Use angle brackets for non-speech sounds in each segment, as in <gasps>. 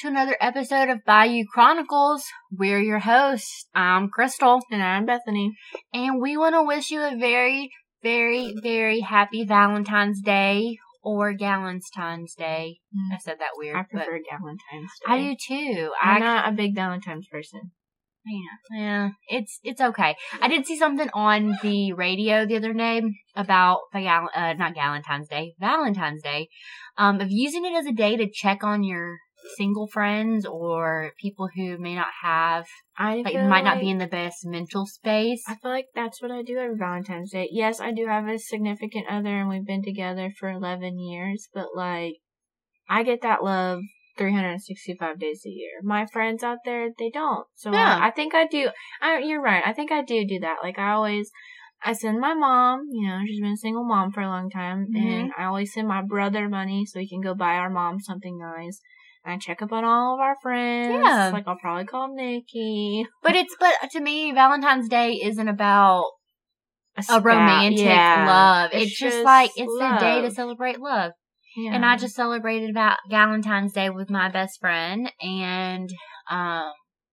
Hey everybody, welcome back to another episode of Bayou Chronicles. We're your hosts. I'm Crystal. And I'm Bethany. And we want to wish you a very, very, very happy Valentine's Day or Galentine's Day. Mm. I said that weird. I prefer Galentine's Day. I do too. I'm I, not a big Valentine's person. Yeah, yeah, it's it's okay. I did see something on the radio the other day about gal- uh, not Valentine's Day, Valentine's Day, um, of using it as a day to check on your single friends or people who may not have I like, might not be in the best mental space. I feel like that's what I do every Valentine's Day. Yes, I do have a significant other and we've been together for 11 years, but like I get that love 365 days a year. My friends out there, they don't. So yeah. I, I think I do. I, you're right. I think I do do that. Like I always, I send my mom, you know, she's been a single mom for a long time, mm-hmm. and I always send my brother money so he can go buy our mom something nice. And I check up on all of our friends. Yeah. Like I'll probably call Nikki. <laughs> But it's, but to me, Valentine's Day isn't about a, a romantic yeah. love. It's, it's just, just, like, it's love. the day to celebrate love. Yeah. And I just celebrated about Valentine's Day with my best friend. And um,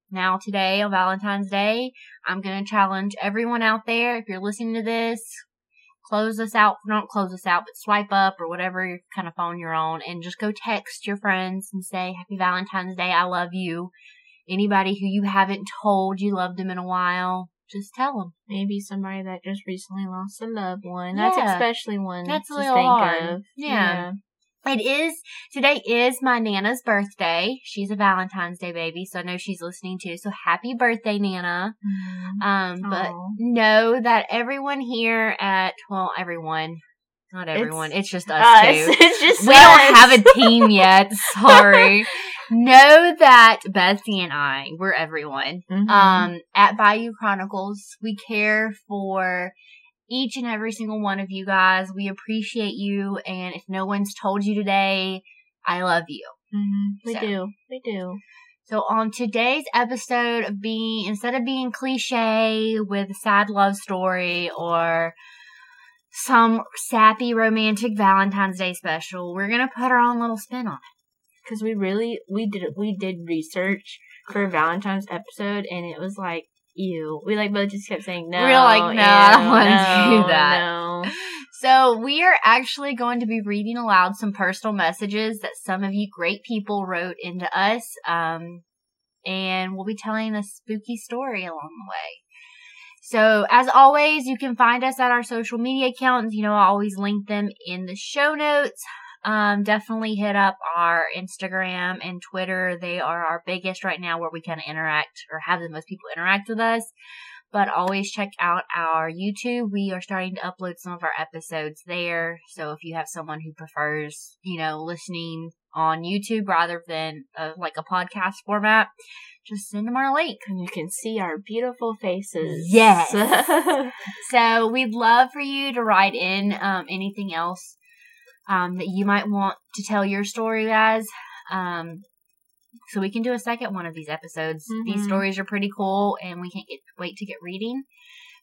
now today on Valentine's Day, I'm going to challenge everyone out there. If you're listening to this, close this out. Not close this out, but swipe up or whatever kind of phone you're on and just go text your friends and say, Happy Valentine's Day. I love you. Anybody who you haven't told you loved them in a while, just tell them. Maybe somebody that just recently lost a loved one. Yeah. That's especially one That's a little hard. Of. Yeah. yeah. It is, today is my Nana's birthday. She's a Valentine's Day baby, so I know she's listening too. So happy birthday, Nana. Mm-hmm. Um, but know that everyone here at, well, everyone, not everyone, it's, it's just us, us, too. <laughs> It's just We us. don't have a team <laughs> yet. Sorry. know that Betsy and I, we're everyone. Mm-hmm. Um, at Bayou Chronicles, we care for each and every single one of you guys. We appreciate you. And if no one's told you today, I love you. Mm-hmm. We so. do. We do. So on today's episode of being, instead of being cliche with a sad love story or some sappy romantic Valentine's Day special, we're gonna put our own little spin on it. Cause we really, we did, we did research for Valentine's episode and it was like ew. We like both just kept saying no. We are like, no, ew, I don't want no, to do that. No. So we are actually going to be reading aloud some personal messages that some of you great people wrote into us. Um, and we'll be telling a spooky story along the way. So as always, you can find us at our social media accounts. You know, I always link them in the show notes um, definitely hit up our Instagram and Twitter. They are our biggest right now where we kind of interact or have the most people interact with us. But always check out our YouTube. We are starting to upload some of our episodes there. So if you have someone who prefers, you know, listening on YouTube rather than uh, like a podcast format, just send them our link. And you can see our beautiful faces. Yes. <laughs> so we'd love for you to write in um, anything else um, that you might want to tell your story as. Um, so we can do a second one of these episodes. Mm-hmm. These stories are pretty cool, and we can't get, wait to get reading.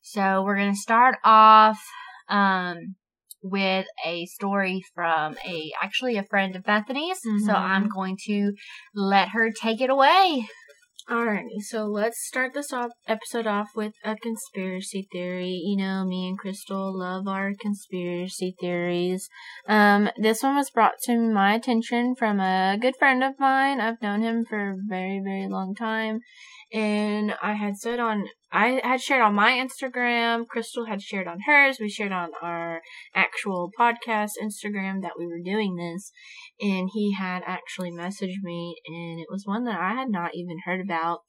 So we're gonna start off um, with a story from a actually a friend of Bethany's. Mm-hmm. So I'm going to let her take it away. Alrighty, so let's start this off episode off with a conspiracy theory. You know, me and Crystal love our conspiracy theories. Um, this one was brought to my attention from a good friend of mine. I've known him for a very, very long time. And I had said on, I had shared on my Instagram, Crystal had shared on hers, we shared on our actual podcast Instagram that we were doing this and he had actually messaged me, and it was one that I had not even heard about.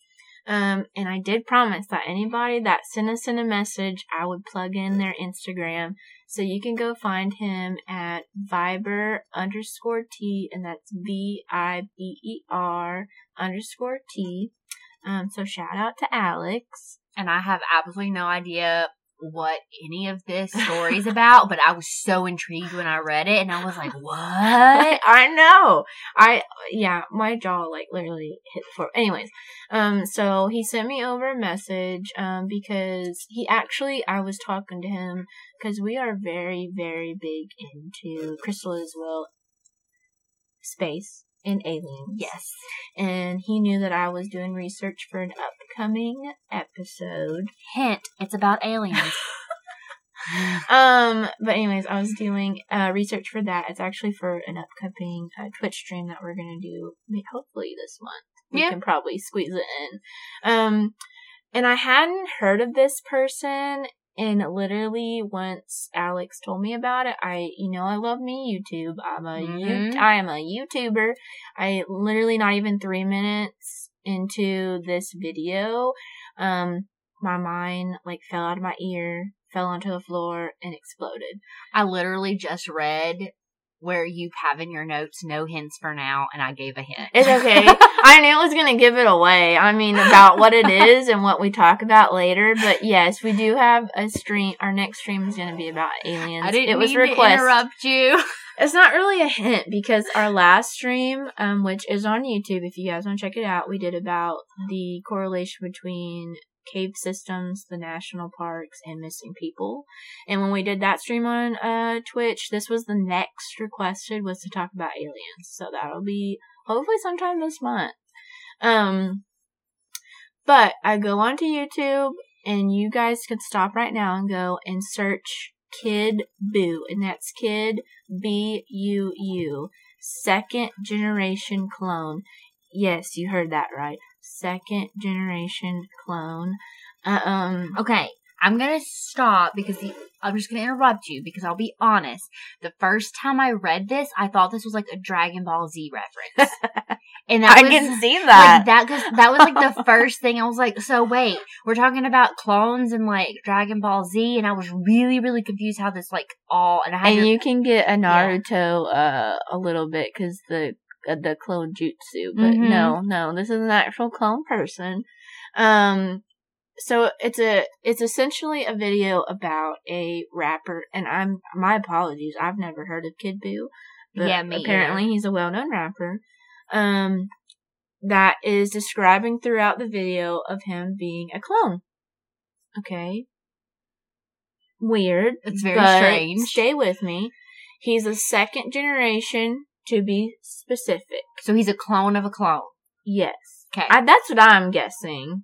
Um, and I did promise that anybody that sent us in a message, I would plug in their Instagram. So you can go find him at Viber underscore T, and that's V I B E R underscore T. Um, so shout out to Alex. And I have absolutely no idea what any of this story is about, but I was so intrigued when I read it and I was like, what? <laughs> I know. I, yeah, my jaw like literally hit the floor. Anyways, um, so he sent me over a message, um, because he actually, I was talking to him because we are very, very big into Crystal as well. Space. And aliens. Yes. And he knew that I was doing research for an upcoming episode. Hint, it's about aliens. <laughs> <sighs> um, but anyways, I was doing uh, research for that. It's actually for an upcoming uh, Twitch stream that we're gonna do, hopefully this month. We Yeah. can probably squeeze it in. Um, and I hadn't heard of this person, and literally once Alex told me about it, I, you know, I love me YouTube. I'm a Mhm. you, I am a YouTuber. I literally not even three minutes into this video, um, my mind like fell out of my ear, fell onto the floor, and exploded. I literally just read where you have in your notes no hints for now, and I gave a hint. It's okay. <laughs> I knew it was gonna give it away. I mean, about what it is and what we talk about later. But yes, we do have a stream. Our next stream is gonna be about aliens. I didn't it was mean requested. to interrupt you. <laughs> It's not really a hint because our last stream, um, which is on YouTube, if you guys want to check it out, we did about the correlation between cave systems, the national parks, and missing people. And when we did that stream on uh Twitch, this was the next requested was to talk about aliens. So that'll be hopefully sometime this month. Um, but I go onto YouTube, and you guys can stop right now and go and search Kid Buu, and that's Kid B U U, second generation clone. Yes, you heard that right. Second generation clone. Uh, um, Okay, I'm gonna stop because the, I'm just gonna interrupt you because I'll be honest. The first time I read this, I thought this was like a Dragon Ball Z reference, <laughs> and that I was can see like that. that because that was like the <laughs> first thing I was like, so wait, we're talking about clones and like Dragon Ball Z, and I was really really confused how this like all and I had and to- you can get a Naruto uh a little bit because the the clone jutsu, but Mhm. no, no, this is an actual clone person. Um, so it's a it's essentially a video about a rapper, and I'm my apologies, I've never heard of Kid Buu, but Yeah, apparently he's a well known rapper. Um, that is describing throughout the video of him being a clone. Okay. Weird. It's very strange. Stay with me. He's a second generation, to be specific. so he's a clone of a clone. Yes. Okay, that's what I'm guessing.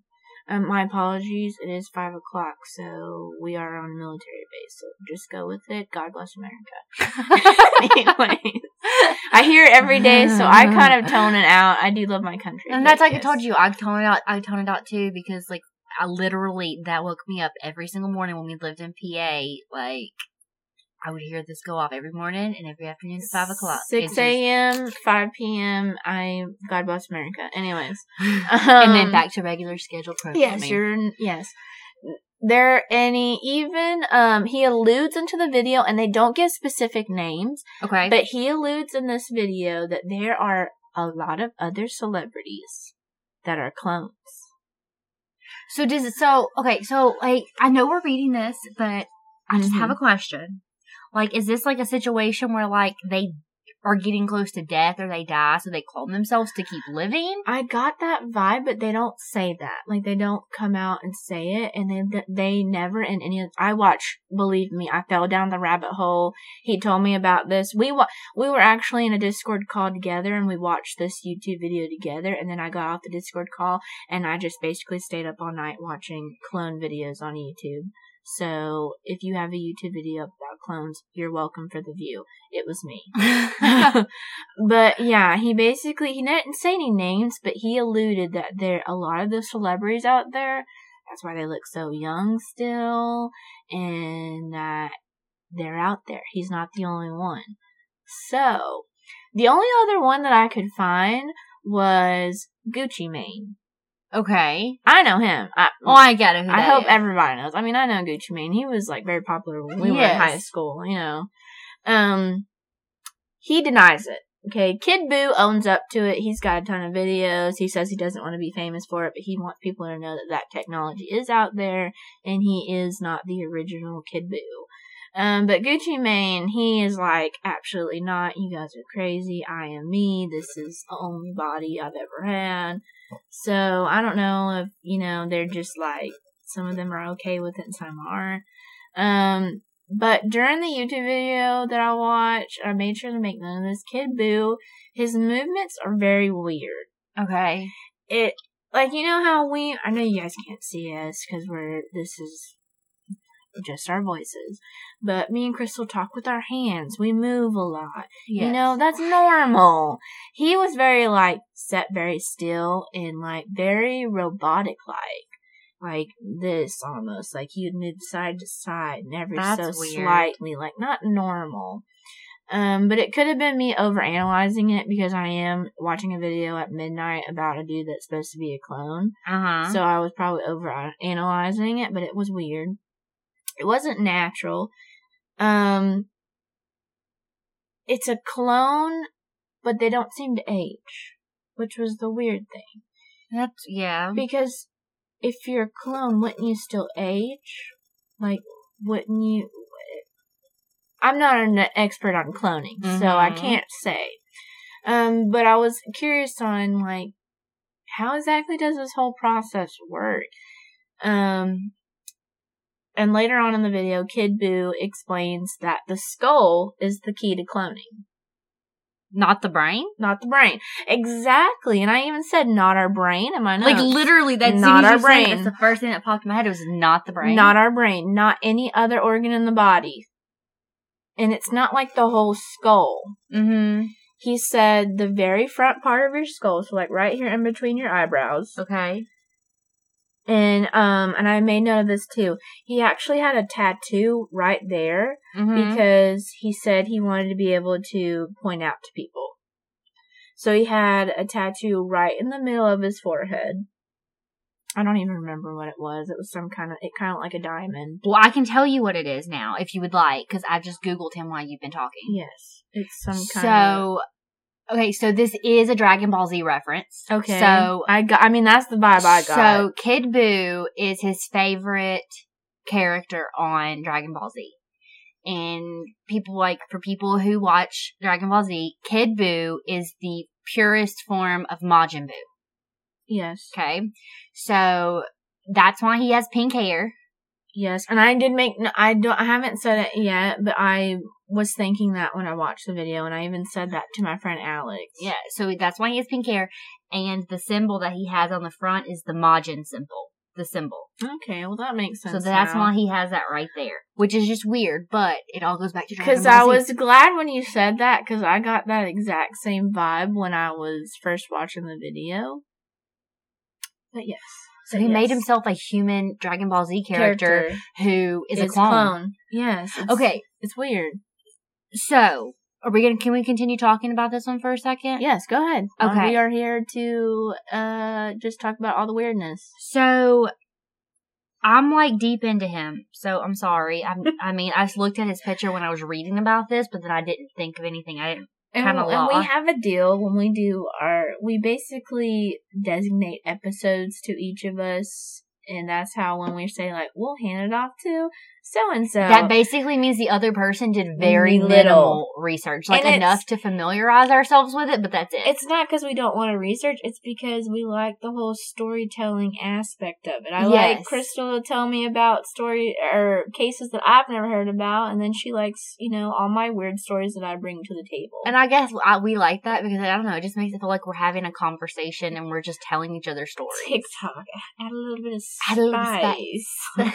Um, my apologies. It is five o'clock, so we are on a military base. So just go with it. God bless America. <laughs> Anyways, I hear it every day, so I kind of tone it out. I do love my country. And that's like I told you, I tone it out. I tone it out too because like I literally that woke me up every single morning when we lived in PA. Like I would hear this go off every morning and every afternoon at five o'clock. Six a.m., five p.m. I God bless America. Anyways, <laughs> and then Um, back to regular scheduled programming. Yes, you're yes. There any even um he alludes into the video and they don't give specific names, okay. but he alludes in this video that there are a lot of other celebrities that are clones. so does it? So okay. So like I know we're reading this, but I just Mhm. have a question. Like, is this like a situation where like they are getting close to death or they die, so they clone themselves to keep living? I got that vibe, but they don't say that. Like they don't come out and say it, and they they never in any. of I watch. Believe me, I fell down the rabbit hole. He told me about this. We wa- we were actually in a Discord call together, and we watched this YouTube video together. And then I got off the Discord call, and I just basically stayed up all night watching clone videos on YouTube. So if you have a YouTube video clones, you're welcome for the view. It was me. <laughs> <laughs> but yeah, he basically he didn't say any names, but he alluded that there a lot of the celebrities out there. That's why they look so young still, and that they're out there. He's not the only one. So the only other one that I could find was Gucci Mane. Okay. I know him. I, Oh, I get it. I hope is. everybody knows. I mean, I know Gucci Mane. He was like very popular when we were in high school, you know. Um, he denies it. Okay, Kid Buu owns up to it. He's got a ton of videos. He says he doesn't want to be famous for it, but he wants people to know that that technology is out there, and he is not the original Kid Buu. Um, but Gucci Mane, he is like, absolutely not. You guys are crazy. I am me. This is the only body I've ever had. So I don't know if, you know, they're just like, some of them are okay with it and some aren't. Um, but during the YouTube video that I watched, I made sure to make note of this. Kid Buu, his movements are very weird. Okay. It like you know how we I know you guys can't see us because we're this is just our voices. But me and Crystal talk with our hands. We move a lot. Yes. You know, that's normal. He was very like set very still and like very robotic like. Like this almost. Like he would move side to side and every That's so weird. slightly. Like not normal. Um, but it could have been me overanalyzing it because I am watching a video at midnight about a dude that's supposed to be a clone. Uh huh. So I was probably over analyzing it, but it was weird. It wasn't natural. Um, it's a clone, but they don't seem to age, which was the weird thing. That's yeah. Because if you're a clone, wouldn't you still age? Like, wouldn't you? I'm not an expert on cloning, so I Mhm. can't say. Um, but I was curious on like how exactly does this whole process work? Um, and later on in the video, Kid Buu explains that the skull is the key to cloning, Not the brain. not the brain. Exactly, and I even said not our brain. Am I not? Like literally, that's Not our That's brain. the first thing that popped in my head. It was not the brain. Not our brain, not any other organ in the body. And it's not like the whole skull. Mm-hmm. He said the very front part of your skull, so like right here in between your eyebrows. Okay. And um and I made note of this too. He actually had a tattoo right there Mm-hmm. because he said he wanted to be able to point out to people. So he had a tattoo right in the middle of his forehead. I don't even remember what it was. It was some kind of it kind of like a diamond. well, I can tell you what it is now if you would like, because I just googled him while you've been talking. Yes, it's some kind of So, okay, so this is a Dragon Ball Z reference. Okay. So, I got. I mean, that's the vibe I got. so Kid Buu is his favorite character on Dragon Ball Z. And people like, for people who watch Dragon Ball Z, Kid Buu is the purest form of Majin Buu. yes, Okay. So, that's why he has pink hair. Yes, and I did make. I don't. I haven't said it yet, but I was thinking that when I watched the video, and I even said that to my friend Alex. Yeah, so that's why he has pink hair. And the symbol that he has on the front is the Majin symbol. The symbol. Okay. Well, that makes sense. So that's now. why he has that right there. Which is just weird, but it all goes back to Dragon Because I was glad when you said that, because I got that exact same vibe when I was first watching the video. But yes. So he But made himself a human Dragon Ball Z character, who is, a clone. Yes. It's, Okay, It's weird. so are we gonna? Can we continue talking about this one for a second? Yes, go ahead. Um, Okay. we are here to uh just talk about all the weirdness. So I'm like deep into him. So I'm sorry. I'm, I mean, I just looked at his picture when I was reading about this, but then I didn't think of anything. I didn't. And, Kinda and we have a deal when we do our we basically designate episodes to each of us and that's how when we say like we'll hand it off to so and so That basically means the other person did very Little. minimal research, like And enough to familiarize ourselves with it, but that's it. It's not because we don't want to research. It's because we like the whole storytelling aspect of it. I Yes. like Crystal to tell me about story or cases that I've never heard about, and then she likes you know all my weird stories that I bring to the table. and I guess I, we like that because I don't know, it just makes it feel like we're having a conversation and we're just telling each other stories. TikTok add a little bit of Spice. <laughs>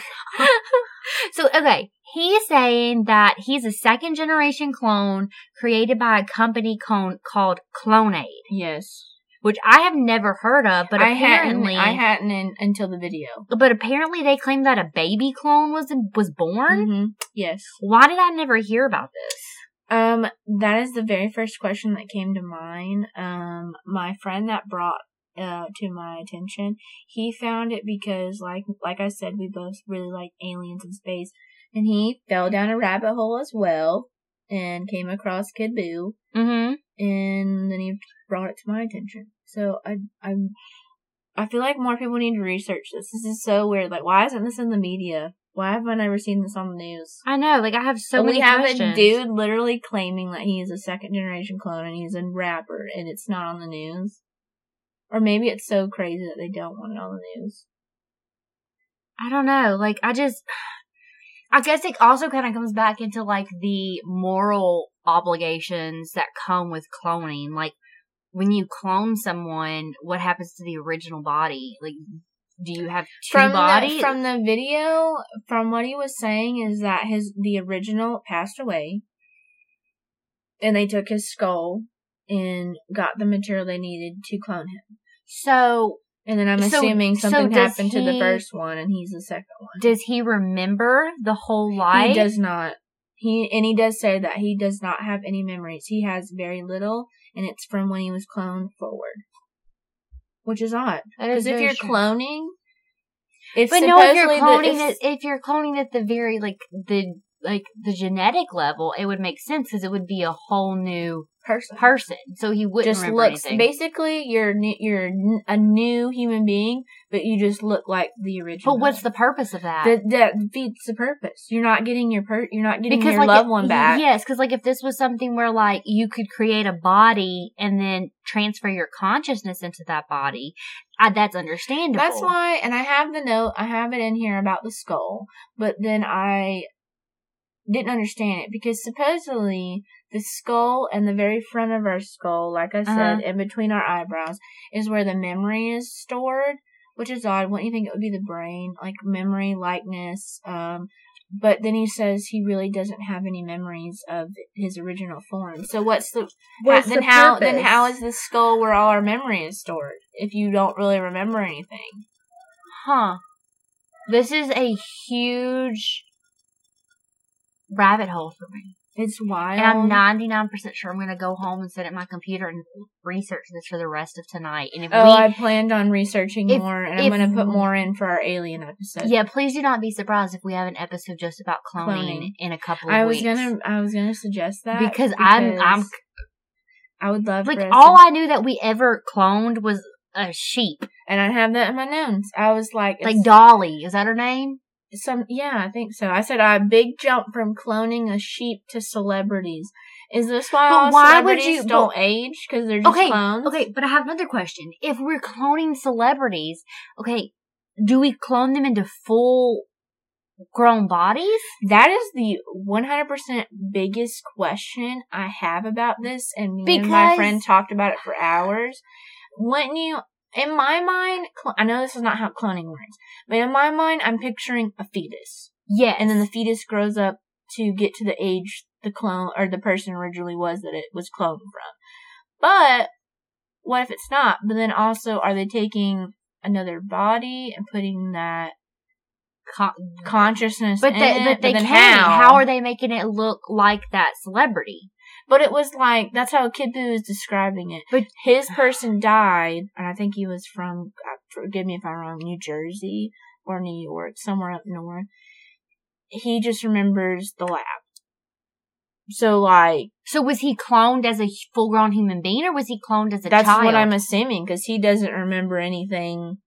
so okay, he's saying that he's a second generation clone created by a company con- called Clonaid, yes, which I have never heard of, but I hadn't. apparently, I hadn't in, until the video. but apparently they claim that a baby clone was was born. hmm Yes. Why did I never hear about this? Um, that is the very first question that came to mind. Um, my friend that brought uh to my attention, he found it because like like I said, we both really like aliens in space, and he fell down a rabbit hole as well and came across Kid Buu, Mm-hmm. and then he brought it to my attention. So I I'm I feel like more people need to research this. This is so weird. Like, why isn't this in the media? Why have I never seen this on the news? I know, like I have so And many we have questions. a dude literally claiming that he is a second generation clone and he's a rapper and it's not on the news. Or maybe it's so crazy that they don't want it on the news. I don't know. Like I just I guess it also kind of comes back into like the moral obligations that come with cloning. Like when you clone someone, what happens to the original body? Like, do you have two from bodies? the, from the video, from what he was saying, is that his the original passed away, and they took his skull and got the material they needed to clone him. so And then I'm So- assuming so something does happened to the first one, and he's the second one. does he remember the whole life? He does not. He and he does say that he does not have any memories. He has very little, and it's from when he was cloned forward, which is odd. Because if you're strange. cloning, it's But no, if you're the- cloning it, if you're cloning at the very like the like the genetic level, it would make sense because it would be a whole new person person. So he wouldn't just looks anything. basically you're new, you're a new human being, but you just look like the original. but what's the purpose of that? that that defeats the purpose? You're not getting your per you're not getting your like loved it- one back. Yes, because like if this was something where like you could create a body and then transfer your consciousness into that body, uh, that's understandable. That's why, and I have the note, I have it in here about the skull, but then I didn't understand it because supposedly the skull and the very front of our skull, like I said, Uh-huh. in between our eyebrows, is where the memory is stored, which is odd. Wouldn't you think it would be the brain, like memory, likeness? Um, but then he says he really doesn't have any memories of his original form. So what's the What's then the how then how is the skull where all our memory is stored if you don't really remember anything? Huh. This is a huge rabbit hole for me. It's wild. And I'm 99% sure I'm going to go home and sit at my computer and research this for the rest of tonight. And if Oh, we, I planned on researching If- more, and if- I'm going to put more in for our alien episode. yeah, please do not be surprised if we have an episode just about cloning, Cloning. in a couple of I was weeks. gonna, I was gonna suggest that because I'm, I'm, I would love like, all I knew that we ever cloned was a sheep. and I have that in my notes. I was like, Like Dolly, is that her name? Some, yeah, I think so. I said a big jump from cloning a sheep to celebrities. Is this why But all why would celebrities you- don't age? Because they're just Okay, clones. Okay, but I have another question. If we're cloning celebrities, okay, do we clone them into full grown bodies? That is the 100% biggest question I have about this, and me and my friend talked about it for hours. When you, in my mind, cl- I know this is not how cloning works, but in my mind, I'm picturing a fetus. Yeah. And then the fetus grows up to get to the age the clone, or the person originally was that it was cloned from. But, what if it's not? But then also, are they taking another body and putting that Con- consciousness but it? but they then can't. how? How are they making it look like that celebrity? But it was like that's how Kid Buu is describing it. But- his person died, and I think he was from. uh, Forgive me if I'm wrong. New Jersey or New York, somewhere up north. He just remembers the lab. So like So was he cloned as a full grown human being, or was he cloned as a that's child? That's what I'm assuming because he doesn't remember anything.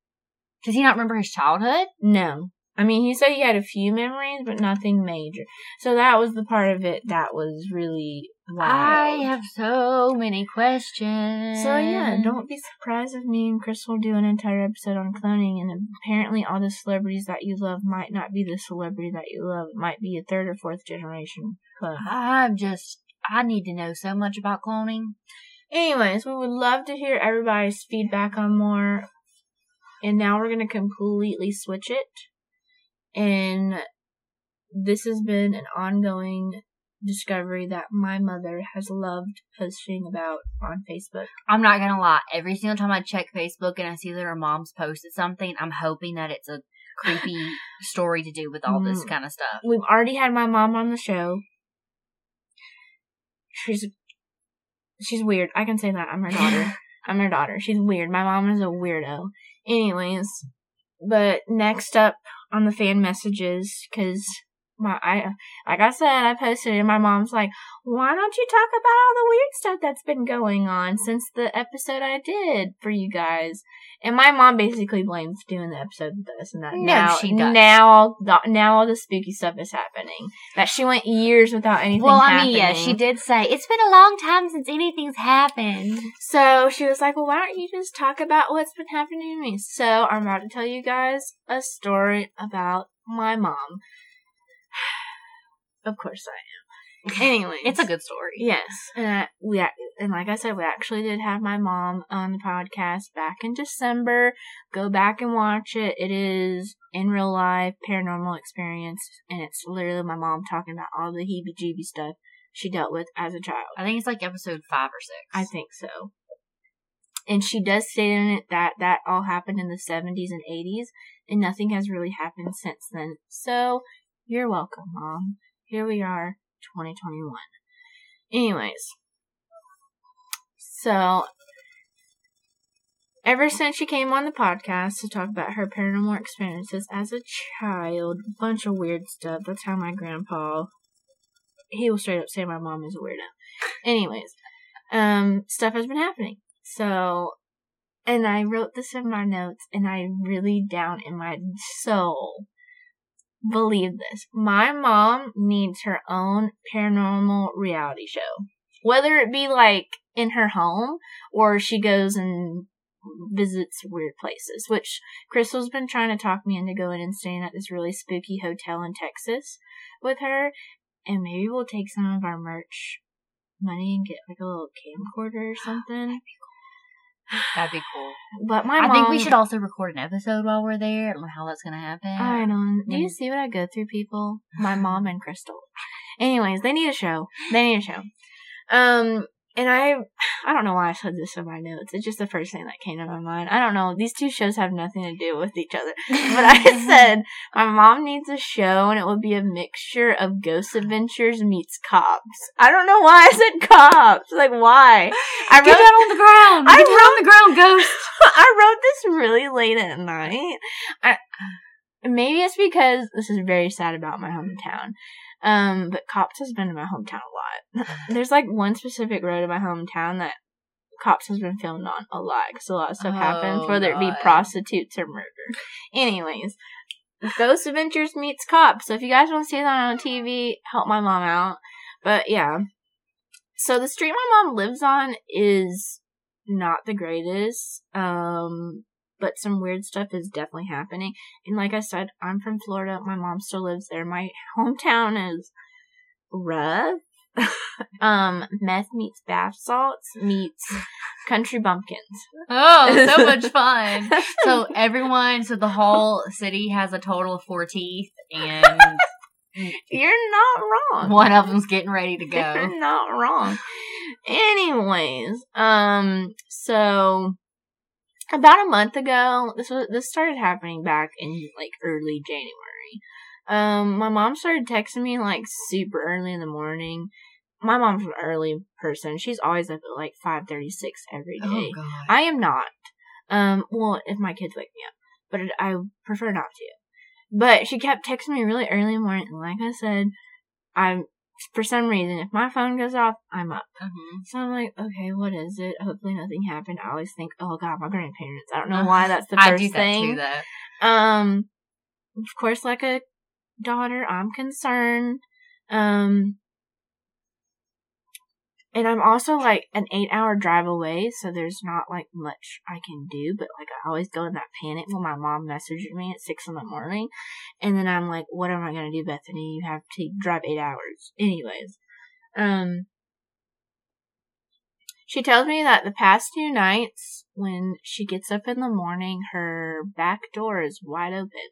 Does he not remember his childhood? No, I mean he said he had a few memories, but nothing major. So that was the part of it that was really I have so many questions. So yeah, don't be surprised if me and Chris will do an entire episode on cloning, and apparently all the celebrities that you love might not be the celebrity that you love. It might be a third or fourth generation clone. I'm just. I need to know so much about cloning. Anyways, we would love to hear everybody's feedback on more. And now we're gonna completely switch it. And this has been an ongoing discovery that my mother has loved posting about on Facebook. I'm not gonna lie. Every single time I check Facebook and I see that her mom's posted something, I'm hoping that it's a creepy <sighs> story to do with all this Mm. kind of stuff. we've already had my mom on the show. She's she's weird. I can say that. I'm her daughter. <laughs> I'm her daughter. She's weird. My mom is a weirdo. Anyways, but next up on the fan messages, because my I like I said, I posted it, and my mom's like, "Why don't you talk about all the weird stuff that's been going on since the episode I did for you guys?" And my mom basically blames doing the episode with us, and that No, now she does. now all the, now all the spooky stuff is happening. That she went years without anything. Well, I happening. mean, yeah, she did say it's been a long time since anything's happened. So she was like, well, why don't you just talk about what's been happening to me? So I'm about to tell you guys a story about my mom. Of course I am. <laughs> Anyway, it's a good story. Yes, and I, we and like I said, we actually did have my mom on the podcast back in December. Go back and watch it. It is in real life paranormal experience, and it's literally my mom talking about all the heebie-jeebie stuff she dealt with as a child. I think it's like episode five or six. I think so. And she does state in it that that all happened in the 70s and 80s, and nothing has really happened since then. So, you're welcome, Mom. Here we are, 2021. Anyways, so ever since she came on the podcast to talk about her paranormal experiences as a child, bunch of weird stuff. That's how my grandpa he will straight up say my mom is a weirdo. Anyways, um, stuff has been happening. So, and I wrote this in my notes, and I really down in my soul believe this. My mom needs her own paranormal reality show. Whether it be like in her home or she goes and visits weird places, which Crystal's been trying to talk me into going and staying at this really spooky hotel in Texas with her and maybe we'll take some of our merch money and get like a little camcorder or <gasps> something. That'd be cool. But my I mom, think we should also record an episode while we're there. I don't know how that's gonna happen. I don't. Do you see what I go through, people? <laughs> My mom and Crystal. Anyways, they need a show. They need a show. Um, and I, I don't know why I said this in my notes. It's just the first thing that came to my mind. I don't know. These two shows have nothing to do with each other. But I <laughs> said my mom needs a show, and it would be a mixture of Ghost Adventures meets Cops. I don't know why I said Cops. Like why? I Get wrote, down on the ground. I Get wrote, on the ground, Ghost. <laughs> I wrote this really late at night. I, maybe it's because this is very sad about my hometown. Um, but Cops has been in my hometown a lot. <laughs> There's like one specific road in my hometown that Cops has been filmed on a lot because a lot of stuff oh, happens, whether God. it be prostitutes or murder. Anyways, Ghost Adventures meets Cops. So if you guys want to see that on TV, help my mom out. But yeah. So the street my mom lives on is not the greatest. Um, but some weird stuff is definitely happening. And like I said, I'm from Florida. My mom still lives there. My <laughs> hometown is rough. <laughs> um, meth meets bath salts meets <laughs> country bumpkins. Oh, so much fun. so everyone, so the whole city has a total of four teeth and you're not wrong. One of them's getting ready to go. You're not wrong. Anyways, um, so about a month ago, this was this started happening back in like early January. Um, my mom started texting me like super early in the morning. My mom's an early person. She's always up at like five thirty six every day. oh, day. Oh, I am not. Um, well, if my kids wake me up, but I prefer not to. But she kept texting me really early in the morning, and like I said, I'm for some reason, if my phone goes off, I'm up. Mm-hmm. So I'm like, okay, what is it? Hopefully nothing happened. I always think, oh god, my grandparents. I don't know why that's the <laughs> first I do thing. That too, Um, of course, like a daughter, I'm concerned. Um, and I'm also like an eight hour drive away, so there's not like much I can do, but like I always go in that panic when my mom messages me at six in the morning. And then I'm like, what am I gonna do, Bethany? You have to drive eight hours. Anyways. Um she tells me that the past two nights, when she gets up in the morning, her back door is wide open.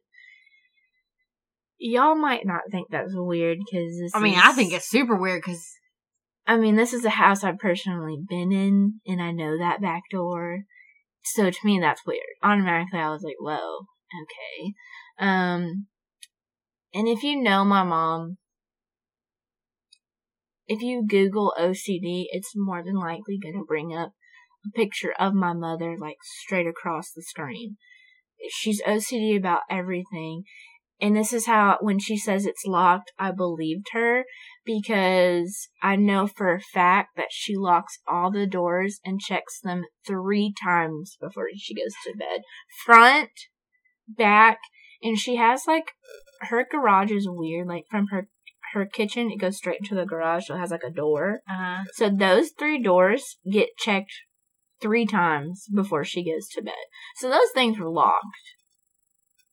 Y'all might not think that's weird because I mean, is, I think it's super weird because I mean, this is a house I've personally been in, and I know that back door. So to me, that's weird. Automatically, I was like, whoa, okay. Um, and if you know my mom, if you Google OCD, it's more than likely going to bring up a picture of my mother, like straight across the screen. She's OCD about everything. And this is how, when she says it's locked, I believed her because I know for a fact that she locks all the doors and checks them three times before she goes to bed. Front, back, and she has like, her garage is weird, like from her her kitchen, it goes straight into the garage, so it has like a door. Uh-huh. So those three doors get checked three times before she goes to bed. So those things were locked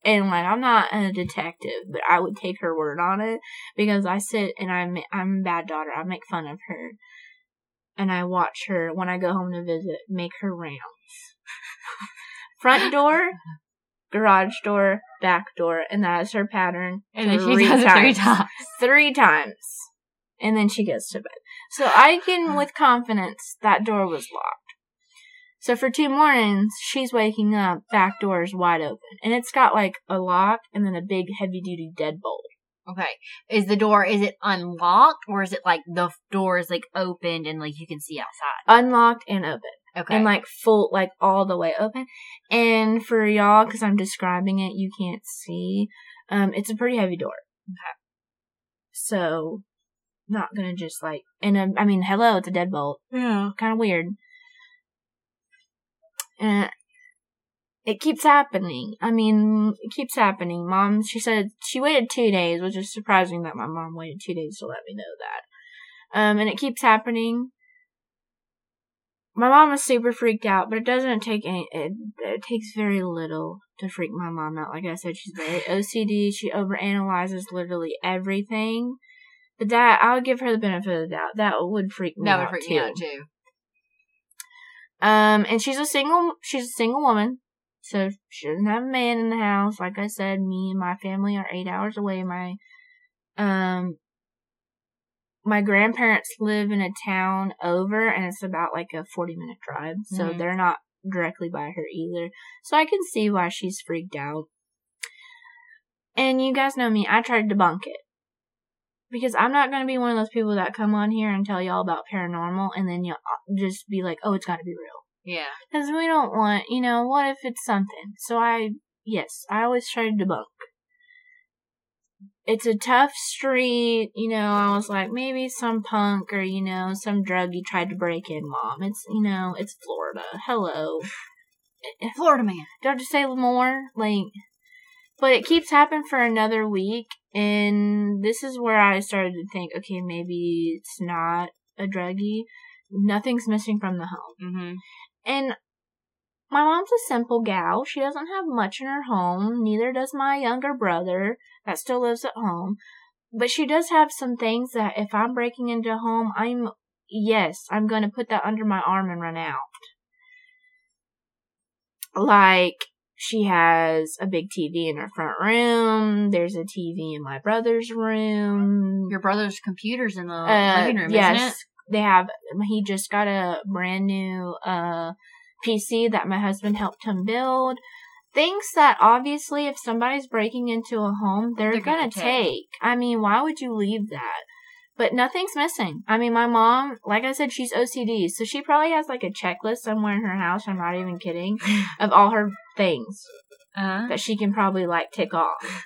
And like I'm not a detective, but I would take her word on it because I sit and I'm I'm a bad daughter. I make fun of her, and I watch her when I go home to visit make her rounds. <laughs> Front door, garage door, back door, and that is her pattern. And then she does it three times. <laughs> Three times. And then she goes to bed. So I can, <sighs> with confidence, that door was locked. So for two mornings, she's waking up, back doors wide open. And it's got like a lock and then a big heavy duty deadbolt. Okay. Is the door, is it unlocked or is it like the door is like opened and like you can see outside? Unlocked and open. Okay. And like full, like all the way open. And for y'all, cause I'm describing it, you can't see. Um, it's a pretty heavy door. Okay. So, not gonna just like, and um, I mean, hello, it's a deadbolt. yeah. Kind of weird. And it keeps happening. I mean, it keeps happening. Mom, she said she waited two days, which is surprising that my mom waited two days to let me know that. Um, and it keeps happening. My mom was super freaked out, but it doesn't take any, it, it takes very little to freak my mom out. Like I said, she's very <sighs> OCD. She overanalyzes literally everything. But that, I'll give her the benefit of the doubt. That would freak me That out would freak too. me out too. Um, and she's a single, she's a single woman. So she doesn't have a man in the house. Like I said, me and my family are eight hours away. My, um, my grandparents live in a town over and it's about like a 40 minute drive. So Mhm. they're not directly by her either. So I can see why she's freaked out. And you guys know me, I tried to debunk it. Because I'm not going to be one of those people that come on here and tell y'all about paranormal and then you'll uh, just be like, oh, it's got to be real. Yeah. Because we don't want, you know, what if it's something? So I, yes, I always try to debunk. It's a tough street, you know, I was like, maybe some punk or, you know, some druggie tried to break in, mom. It's, you know, it's Florida. Hello. <sighs> Florida man. Do I have to say more? Like, but it keeps happening for another week, and this is where I started to think, okay, maybe it's not a druggie. Nothing's missing from the home. Mm-hmm. And my mom's a simple gal. She doesn't have much in her home. Neither does my younger brother that still lives at home. But she does have some things that if I'm breaking into a home, I'm, yes, I'm going to put that under my arm and run out. Like, she has a big TV in her front room. There's a TV in my brother's room. Your brother's computer's in the Uh, living room, yes, isn't it? they have. He just got a brand new uh PC that my husband helped him build. Things that obviously, if somebody's breaking into a home, they're, They're gonna gonna take. take. I mean, why would you leave that? But nothing's missing. I mean, my mom, like I said, she's OCD, so she probably has like a checklist somewhere in her house. I'm not even kidding, <laughs> of all her things Uh-huh. that she can probably like tick off.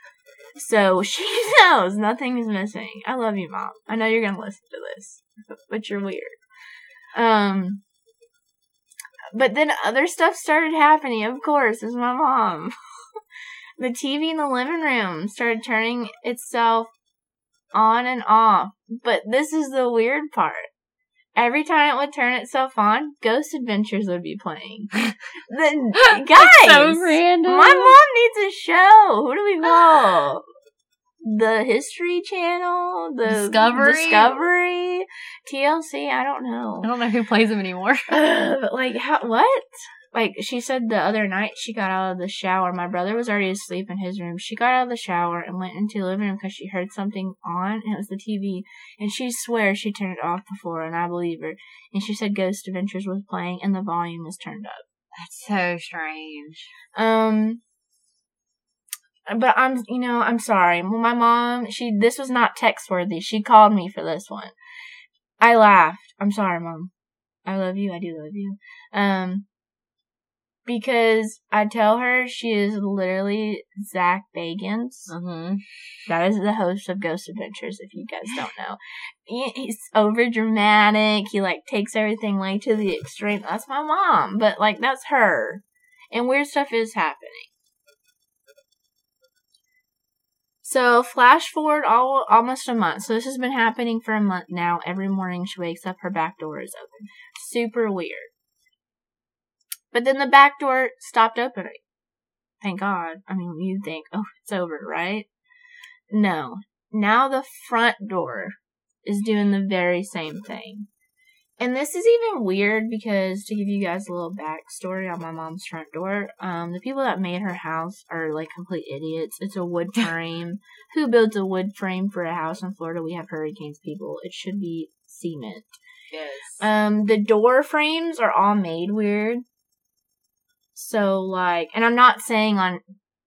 So <laughs> she knows nothing's missing. I love you, mom. I know you're gonna listen to this, but you're weird. Um, but then other stuff started happening. Of course, is my mom. <laughs> the TV in the living room started turning itself on and off. But this is the weird part. Every time it would turn itself on, Ghost Adventures would be playing. <laughs> the <laughs> guys, so random. my mom needs a show. Who do we <gasps> call? The History Channel, the Discovery? Discovery, TLC. I don't know. I don't know who plays them anymore. Uh, <laughs> but like, how? What? Like she said the other night, she got out of the shower. My brother was already asleep in his room. She got out of the shower and went into the living room because she heard something on, and it was the TV. And she swears she turned it off before, and I believe her. And she said Ghost Adventures was playing, and the volume was turned up. That's so strange. Um, but I'm, you know, I'm sorry. Well, my mom, she, this was not text worthy. She called me for this one. I laughed. I'm sorry, mom. I love you. I do love you. Um, because I tell her she is literally Zach Bagans. Mm-hmm. That is the host of Ghost Adventures, if you guys don't know. He- He's over dramatic. He like takes everything like to the extreme. That's my mom, but like that's her. And weird stuff is happening. So flash forward all almost a month. So this has been happening for a month now. Every morning she wakes up, her back door is open. Super weird. But then the back door stopped opening. thank God. I mean, you'd think, <laughs> oh, it's over, right? No. Now the front door is doing the very same thing. And this is even weird because to give you guys a little backstory on my mom's front door, um, the people that made her house are like complete idiots. It's a wood <laughs> frame. Who builds a wood frame for a house in Florida? We have hurricanes, people. It should be cement. Yes. Um, the door frames are all made weird. So like, and I'm not saying on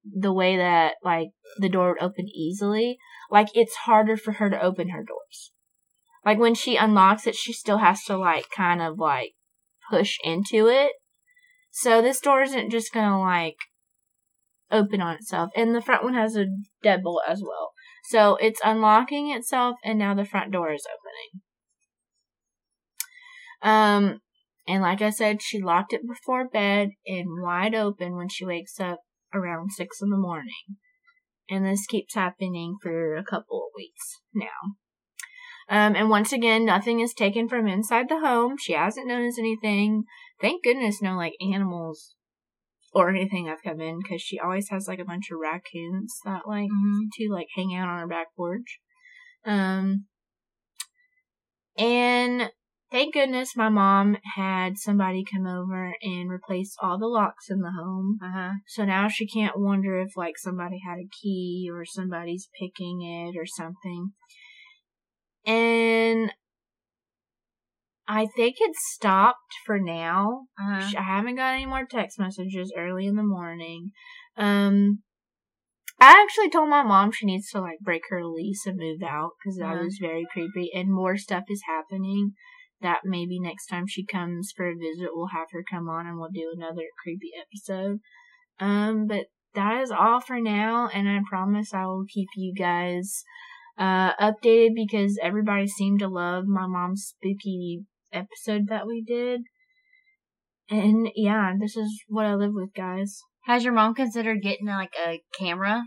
the way that like the door would open easily. Like it's harder for her to open her doors. Like when she unlocks it, she still has to like kind of like push into it. So this door isn't just gonna like open on itself. And the front one has a deadbolt as well. So it's unlocking itself and now the front door is opening. Um, and like I said, she locked it before bed and wide open when she wakes up around six in the morning. And this keeps happening for a couple of weeks now. Um, and once again, nothing is taken from inside the home. She hasn't noticed anything. Thank goodness no like animals or anything have come in because she always has like a bunch of raccoons that like mm-hmm. to like hang out on her back porch. Um, and Thank goodness my mom had somebody come over and replace all the locks in the home. Uh-huh. So now she can't wonder if like somebody had a key or somebody's picking it or something. And I think it stopped for now. Uh-huh. I haven't got any more text messages early in the morning. Um, I actually told my mom she needs to like break her lease and move out because that uh-huh. was very creepy and more stuff is happening that maybe next time she comes for a visit, we'll have her come on and we'll do another creepy episode. Um, but that is all for now, and I promise I will keep you guys uh, updated because everybody seemed to love my mom's spooky episode that we did. And yeah, this is what I live with, guys. Has your mom considered getting like a camera?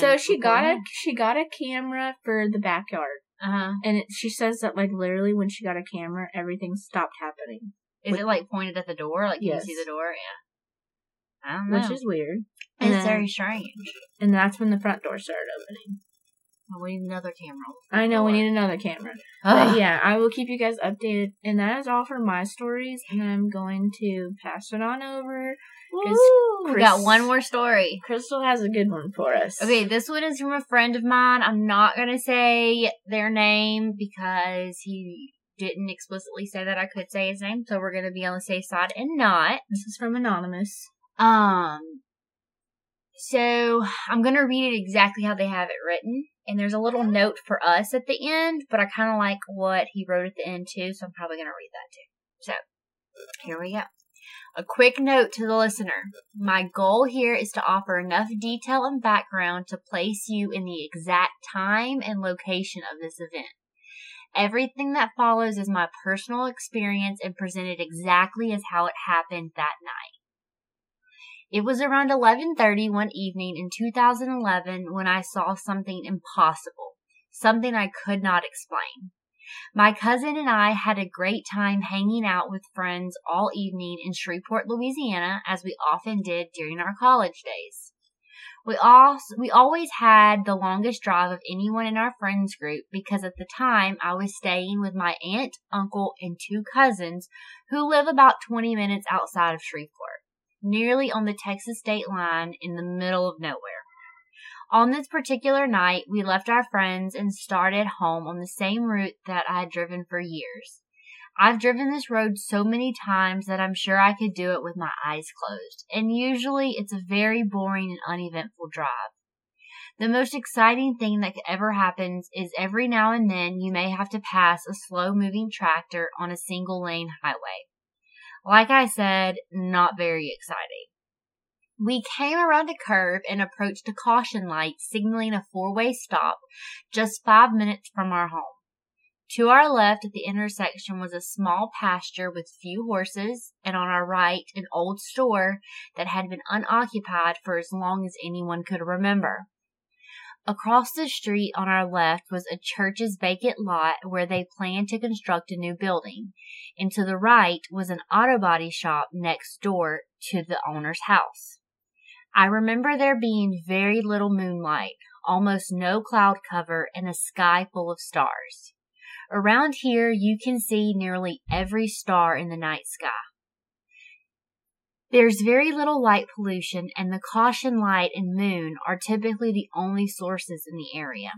so she got a she got a camera for the backyard. Uh-huh. And it, she says that like literally when she got a camera, everything stopped happening. Is like, it like pointed at the door? Like yes. you see the door? Yeah. I don't know. Which is weird. It's then, very strange. And that's when the front door started opening. Well, we need another camera. I know, we need another camera. But yeah, I will keep you guys updated. And that is all for my stories. And I'm going to pass it on over we got one more story. Crystal has a good one for us. Okay, this one is from a friend of mine. I'm not gonna say their name because he didn't explicitly say that I could say his name, so we're gonna be on the safe side and not. This is from anonymous. Um. So I'm gonna read it exactly how they have it written, and there's a little note for us at the end, but I kind of like what he wrote at the end too, so I'm probably gonna read that too. So here we go. A quick note to the listener. My goal here is to offer enough detail and background to place you in the exact time and location of this event. Everything that follows is my personal experience and presented exactly as how it happened that night. It was around 11:30 one evening in 2011 when I saw something impossible, something I could not explain. My cousin and I had a great time hanging out with friends all evening in Shreveport, Louisiana, as we often did during our college days. We also, we always had the longest drive of anyone in our friends group because at the time I was staying with my aunt, uncle, and two cousins who live about 20 minutes outside of Shreveport, nearly on the Texas state line in the middle of nowhere. On this particular night, we left our friends and started home on the same route that I had driven for years. I've driven this road so many times that I'm sure I could do it with my eyes closed, and usually it's a very boring and uneventful drive. The most exciting thing that ever happens is every now and then you may have to pass a slow moving tractor on a single lane highway. Like I said, not very exciting. We came around a curve and approached a caution light signaling a four-way stop just five minutes from our home. To our left at the intersection was a small pasture with few horses, and on our right an old store that had been unoccupied for as long as anyone could remember. Across the street on our left was a church's vacant lot where they planned to construct a new building, and to the right was an auto body shop next door to the owner's house. I remember there being very little moonlight, almost no cloud cover, and a sky full of stars. Around here, you can see nearly every star in the night sky. There's very little light pollution, and the caution light and moon are typically the only sources in the area.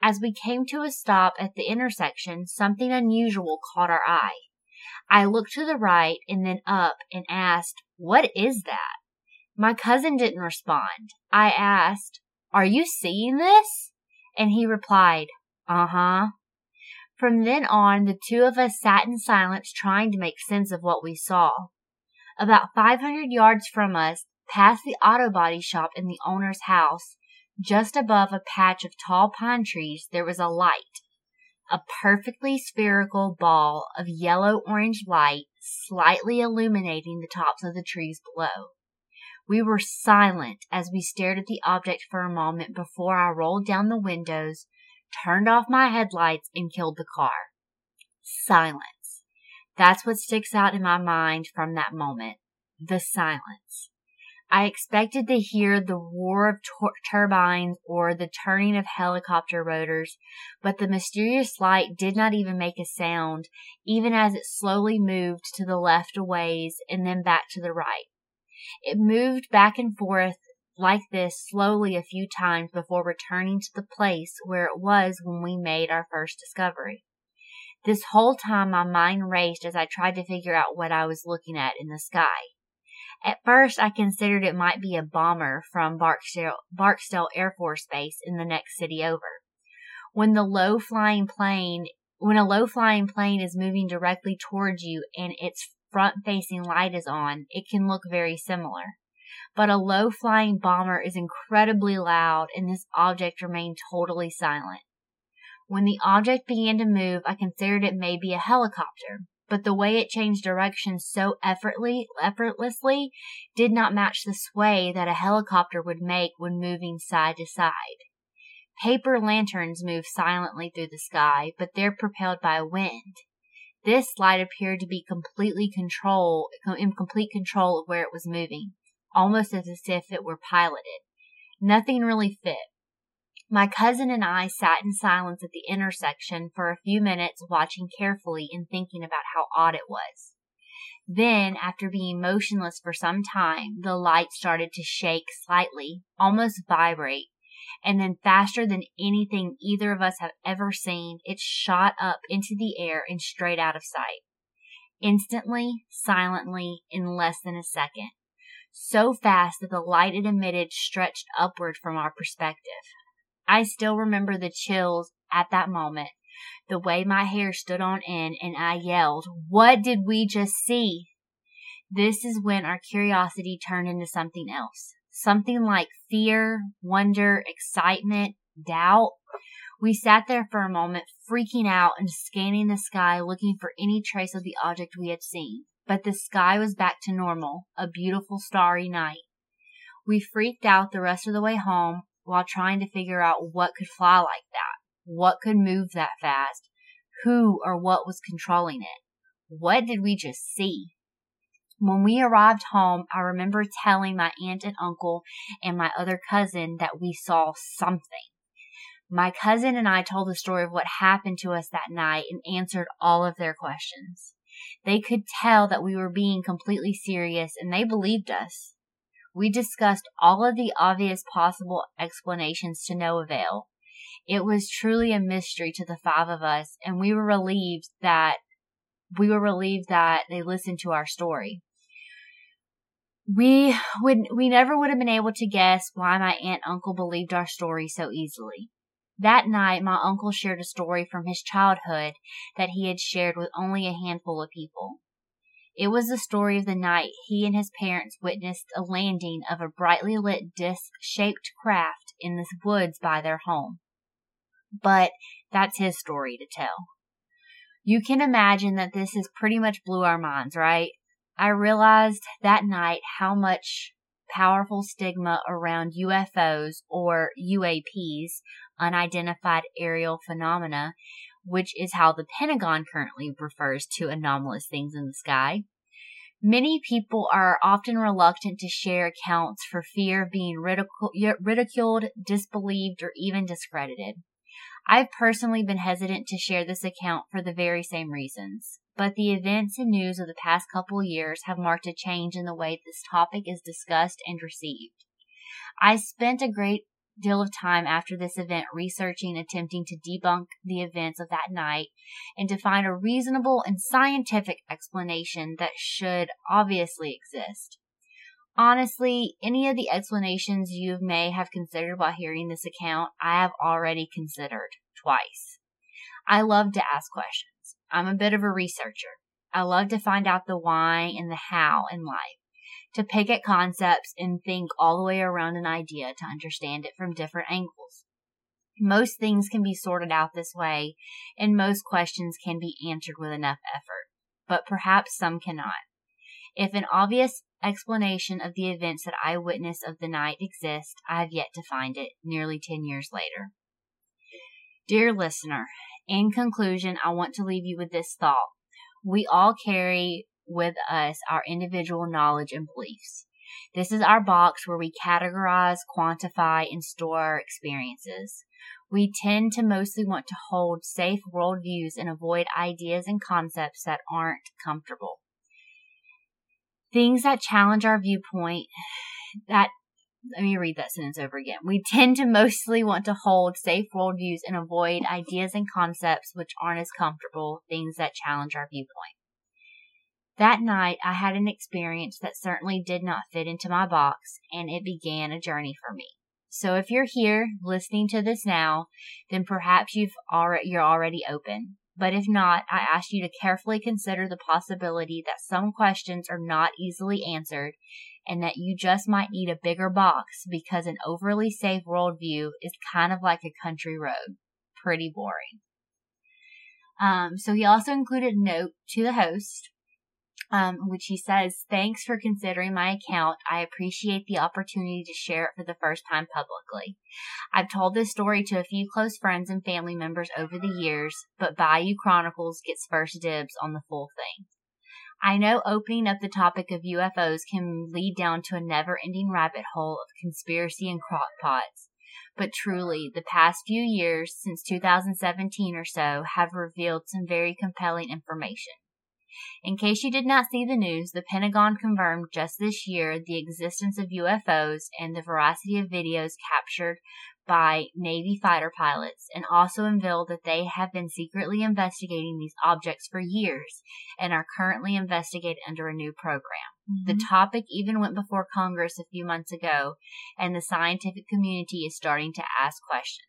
As we came to a stop at the intersection, something unusual caught our eye. I looked to the right and then up and asked, What is that? My cousin didn't respond. I asked, Are you seeing this? And he replied, Uh huh. From then on, the two of us sat in silence trying to make sense of what we saw. About 500 yards from us, past the auto body shop and the owner's house, just above a patch of tall pine trees, there was a light. A perfectly spherical ball of yellow orange light slightly illuminating the tops of the trees below. We were silent as we stared at the object for a moment before I rolled down the windows, turned off my headlights, and killed the car. Silence. That's what sticks out in my mind from that moment. The silence. I expected to hear the roar of tur- turbines or the turning of helicopter rotors, but the mysterious light did not even make a sound, even as it slowly moved to the left a ways and then back to the right. It moved back and forth like this slowly a few times before returning to the place where it was when we made our first discovery. This whole time my mind raced as I tried to figure out what I was looking at in the sky. At first I considered it might be a bomber from Barksdale, Barksdale Air Force Base in the next city over. When the low flying plane, when a low flying plane is moving directly towards you and its front facing light is on, it can look very similar. But a low flying bomber is incredibly loud and this object remained totally silent. When the object began to move, I considered it may be a helicopter, but the way it changed direction so effortlessly did not match the sway that a helicopter would make when moving side to side. Paper lanterns move silently through the sky, but they're propelled by wind. This light appeared to be completely control, in complete control of where it was moving, almost as if it were piloted. Nothing really fit. My cousin and I sat in silence at the intersection for a few minutes watching carefully and thinking about how odd it was. Then, after being motionless for some time, the light started to shake slightly, almost vibrate, and then faster than anything either of us have ever seen, it shot up into the air and straight out of sight. Instantly, silently, in less than a second. So fast that the light it emitted stretched upward from our perspective. I still remember the chills at that moment, the way my hair stood on end, and I yelled, What did we just see? This is when our curiosity turned into something else. Something like fear, wonder, excitement, doubt. We sat there for a moment, freaking out and scanning the sky, looking for any trace of the object we had seen. But the sky was back to normal, a beautiful starry night. We freaked out the rest of the way home, while trying to figure out what could fly like that, what could move that fast, who or what was controlling it. What did we just see? When we arrived home, I remember telling my aunt and uncle and my other cousin that we saw something. My cousin and I told the story of what happened to us that night and answered all of their questions. They could tell that we were being completely serious and they believed us. We discussed all of the obvious possible explanations to no avail. It was truly a mystery to the five of us, and we were relieved that we were relieved that they listened to our story. We would we never would have been able to guess why my aunt uncle believed our story so easily. That night my uncle shared a story from his childhood that he had shared with only a handful of people. It was the story of the night he and his parents witnessed a landing of a brightly lit disc shaped craft in the woods by their home. But that's his story to tell. You can imagine that this has pretty much blew our minds, right? I realized that night how much powerful stigma around UFOs or UAPs, unidentified aerial phenomena, which is how the Pentagon currently refers to anomalous things in the sky. Many people are often reluctant to share accounts for fear of being ridicul- ridiculed, disbelieved, or even discredited. I've personally been hesitant to share this account for the very same reasons, but the events and news of the past couple years have marked a change in the way this topic is discussed and received. I spent a great deal of time after this event researching attempting to debunk the events of that night and to find a reasonable and scientific explanation that should obviously exist. Honestly, any of the explanations you may have considered while hearing this account, I have already considered twice. I love to ask questions. I'm a bit of a researcher. I love to find out the why and the how in life, to pick at concepts and think all the way around an idea to understand it from different angles. Most things can be sorted out this way, and most questions can be answered with enough effort, but perhaps some cannot. If an obvious explanation of the events that I witnessed of the night exists, I have yet to find it, nearly ten years later. Dear listener, in conclusion, I want to leave you with this thought. We all carry with us our individual knowledge and beliefs. This is our box where we categorize, quantify, and store our experiences. We tend to mostly want to hold safe worldviews and avoid ideas and concepts that aren't comfortable. Things that challenge our viewpoint that let me read that sentence over again. We tend to mostly want to hold safe worldviews and avoid ideas and concepts which aren't as comfortable, things that challenge our viewpoint. That night, I had an experience that certainly did not fit into my box, and it began a journey for me. So if you're here listening to this now, then perhaps you've already, you're already open. But if not, I ask you to carefully consider the possibility that some questions are not easily answered and that you just might need a bigger box because an overly safe worldview is kind of like a country road. Pretty boring. Um, so he also included a note to the host um, which he says, Thanks for considering my account. I appreciate the opportunity to share it for the first time publicly. I've told this story to a few close friends and family members over the years, but Bayou Chronicles gets first dibs on the full thing. I know opening up the topic of UFOs can lead down to a never ending rabbit hole of conspiracy and crockpots. But truly, the past few years, since 2017 or so, have revealed some very compelling information. In case you did not see the news, the Pentagon confirmed just this year the existence of UFOs and the veracity of videos captured by Navy fighter pilots and also unveiled that they have been secretly investigating these objects for years and are currently investigated under a new program. Mm-hmm. The topic even went before Congress a few months ago, and the scientific community is starting to ask questions.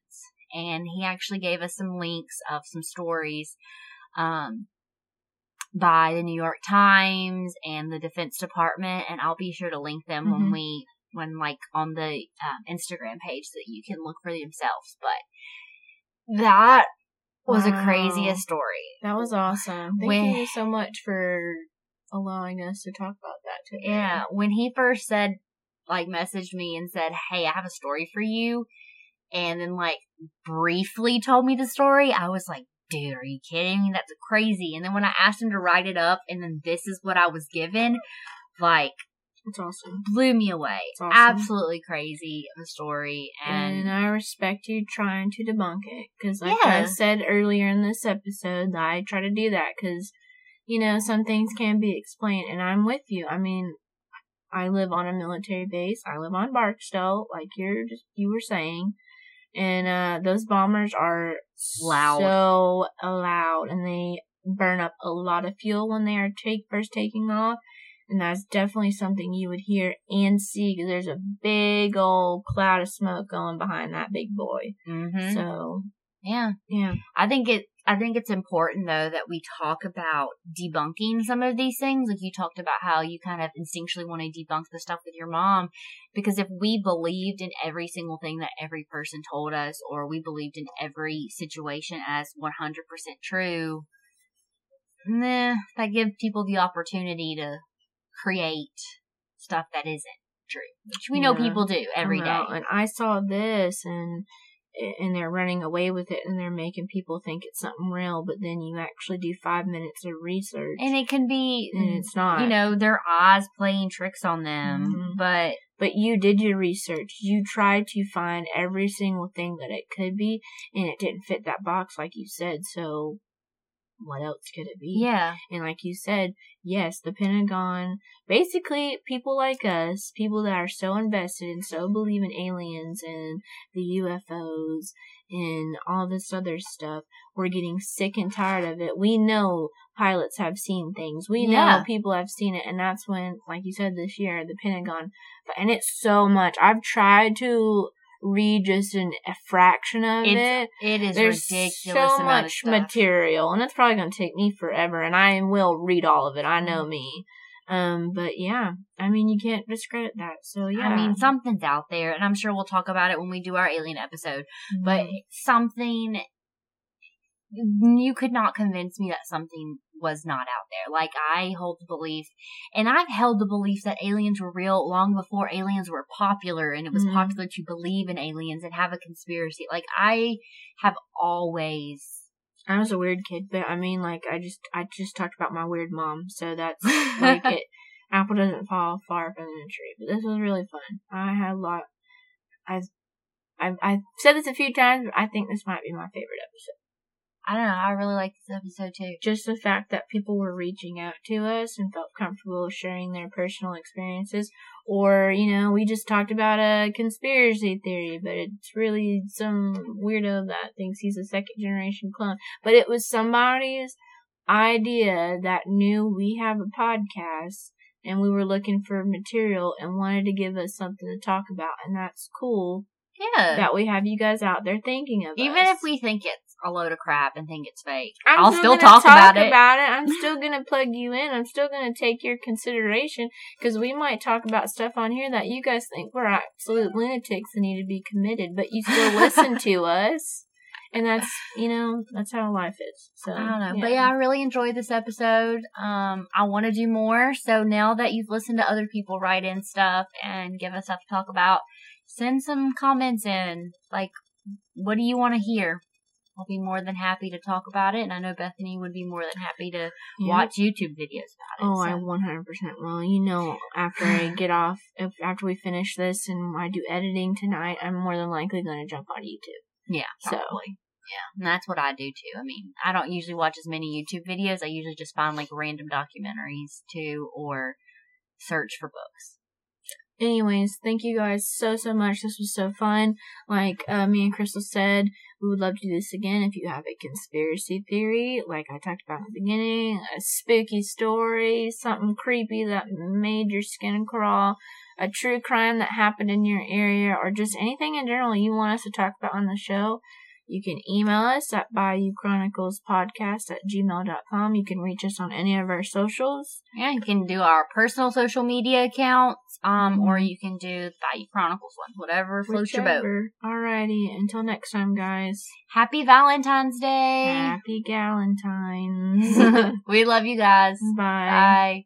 And he actually gave us some links of some stories um, by the New York Times and the Defense Department, and I'll be sure to link them mm-hmm. when we when like on the uh, Instagram page that you can look for themselves. But that was wow. a craziest story. That was awesome. Thank when, you so much for allowing us to talk about that today. Yeah, when he first said, like, messaged me and said, "Hey, I have a story for you," and then like briefly told me the story, I was like, dude, are you kidding me? That's crazy. And then when I asked him to write it up and then this is what I was given, like, it's awesome. Blew me away. Awesome. Absolutely crazy of a story. And, and, I respect you trying to debunk it. Because, like yeah. I said earlier in this episode, I try to do that because, you know, some things can be explained. And I'm with you. I mean, I live on a military base. I live on Barksdale, like you're just, you were saying and uh, those bombers are loud, so loud, and they burn up a lot of fuel when they are take first taking off. And that's definitely something you would hear and see because there's a big old cloud of smoke going behind that big boy. Mm-hmm. So yeah, yeah. I think it I think it's important though that we talk about debunking some of these things. Like you talked about how you kind of instinctually want to debunk the stuff with your mom. Because if we believed in every single thing that every person told us, or we believed in every situation as 100% true, nah, that gives people the opportunity to create stuff that isn't true, which we know people do every day. And I saw this and and they're running away with it and they're making people think it's something real, but then you actually do five minutes of research. And it can be, and it's not. You know, their eyes playing tricks on them, mm-hmm. but. But you did your research. You tried to find every single thing that it could be, and it didn't fit that box like you said, so what else could it be? Yeah. And like you said, yes, the Pentagon, basically people like us, people that are so invested and so believe in aliens and the UFOs and all this other stuff, we're getting sick and tired of it. We know pilots have seen things. We yeah. know people have seen it. And that's when, like you said this year, the Pentagon, and it's so much. I've tried to read just an, a fraction of it's, it. It is There's ridiculous. So much material, and it's probably going to take me forever. And I will read all of it. I know me. Um, but yeah, I mean, you can't discredit that. So yeah, I mean, something's out there, and I'm sure we'll talk about it when we do our alien episode. Mm-hmm. But something you could not convince me that something was not out there. Like I hold the belief, and I've held the belief that aliens were real long before aliens were popular, and it was mm-hmm. popular to believe in aliens and have a conspiracy. Like I have always. I was a weird kid, but I mean, like I just I just talked about my weird mom, so that's <laughs> like it. Apple doesn't fall far from the tree, but this was really fun. I had a lot. I I've, I've said this a few times, but I think this might be my favorite episode. I don't know. I really like this episode too. Just the fact that people were reaching out to us and felt comfortable sharing their personal experiences. Or, you know, we just talked about a conspiracy theory, but it's really some weirdo that thinks he's a second generation clone. But it was somebody's idea that knew we have a podcast and we were looking for material and wanted to give us something to talk about. And that's cool. Yeah. That we have you guys out there thinking of Even us. if we think it's a load of crap and think it's fake. i will still, still talk, talk, about, it. about it. I'm <laughs> still gonna plug you in. I'm still gonna take your consideration because we might talk about stuff on here that you guys think we're absolute lunatics and need to be committed, but you still <laughs> listen to us. And that's you know that's how life is. So I don't know, yeah. but yeah, I really enjoyed this episode. Um, I want to do more. So now that you've listened to other people write in stuff and give us stuff to talk about, send some comments in. Like, what do you want to hear? I'll be more than happy to talk about it. And I know Bethany would be more than happy to watch YouTube videos about it. Oh, so. I 100% will. You know, after I <laughs> get off, if, after we finish this and I do editing tonight, I'm more than likely going to jump on YouTube. Yeah, probably. So. Yeah, and that's what I do too. I mean, I don't usually watch as many YouTube videos. I usually just find like random documentaries too, or search for books anyways, thank you guys so, so much. This was so fun. Like uh, me and Crystal said, we would love to do this again if you have a conspiracy theory, like I talked about in the beginning, a spooky story, something creepy that made your skin crawl, a true crime that happened in your area, or just anything in general you want us to talk about on the show. You can email us at Bayou Chronicles Podcast at gmail.com. You can reach us on any of our socials. Yeah, you can do our personal social media accounts, um, mm-hmm. or you can do the Bayou Chronicles one, whatever floats your boat. Alrighty, until next time, guys. Happy Valentine's Day! Happy Galentine's. <laughs> we love you guys. Bye. Bye.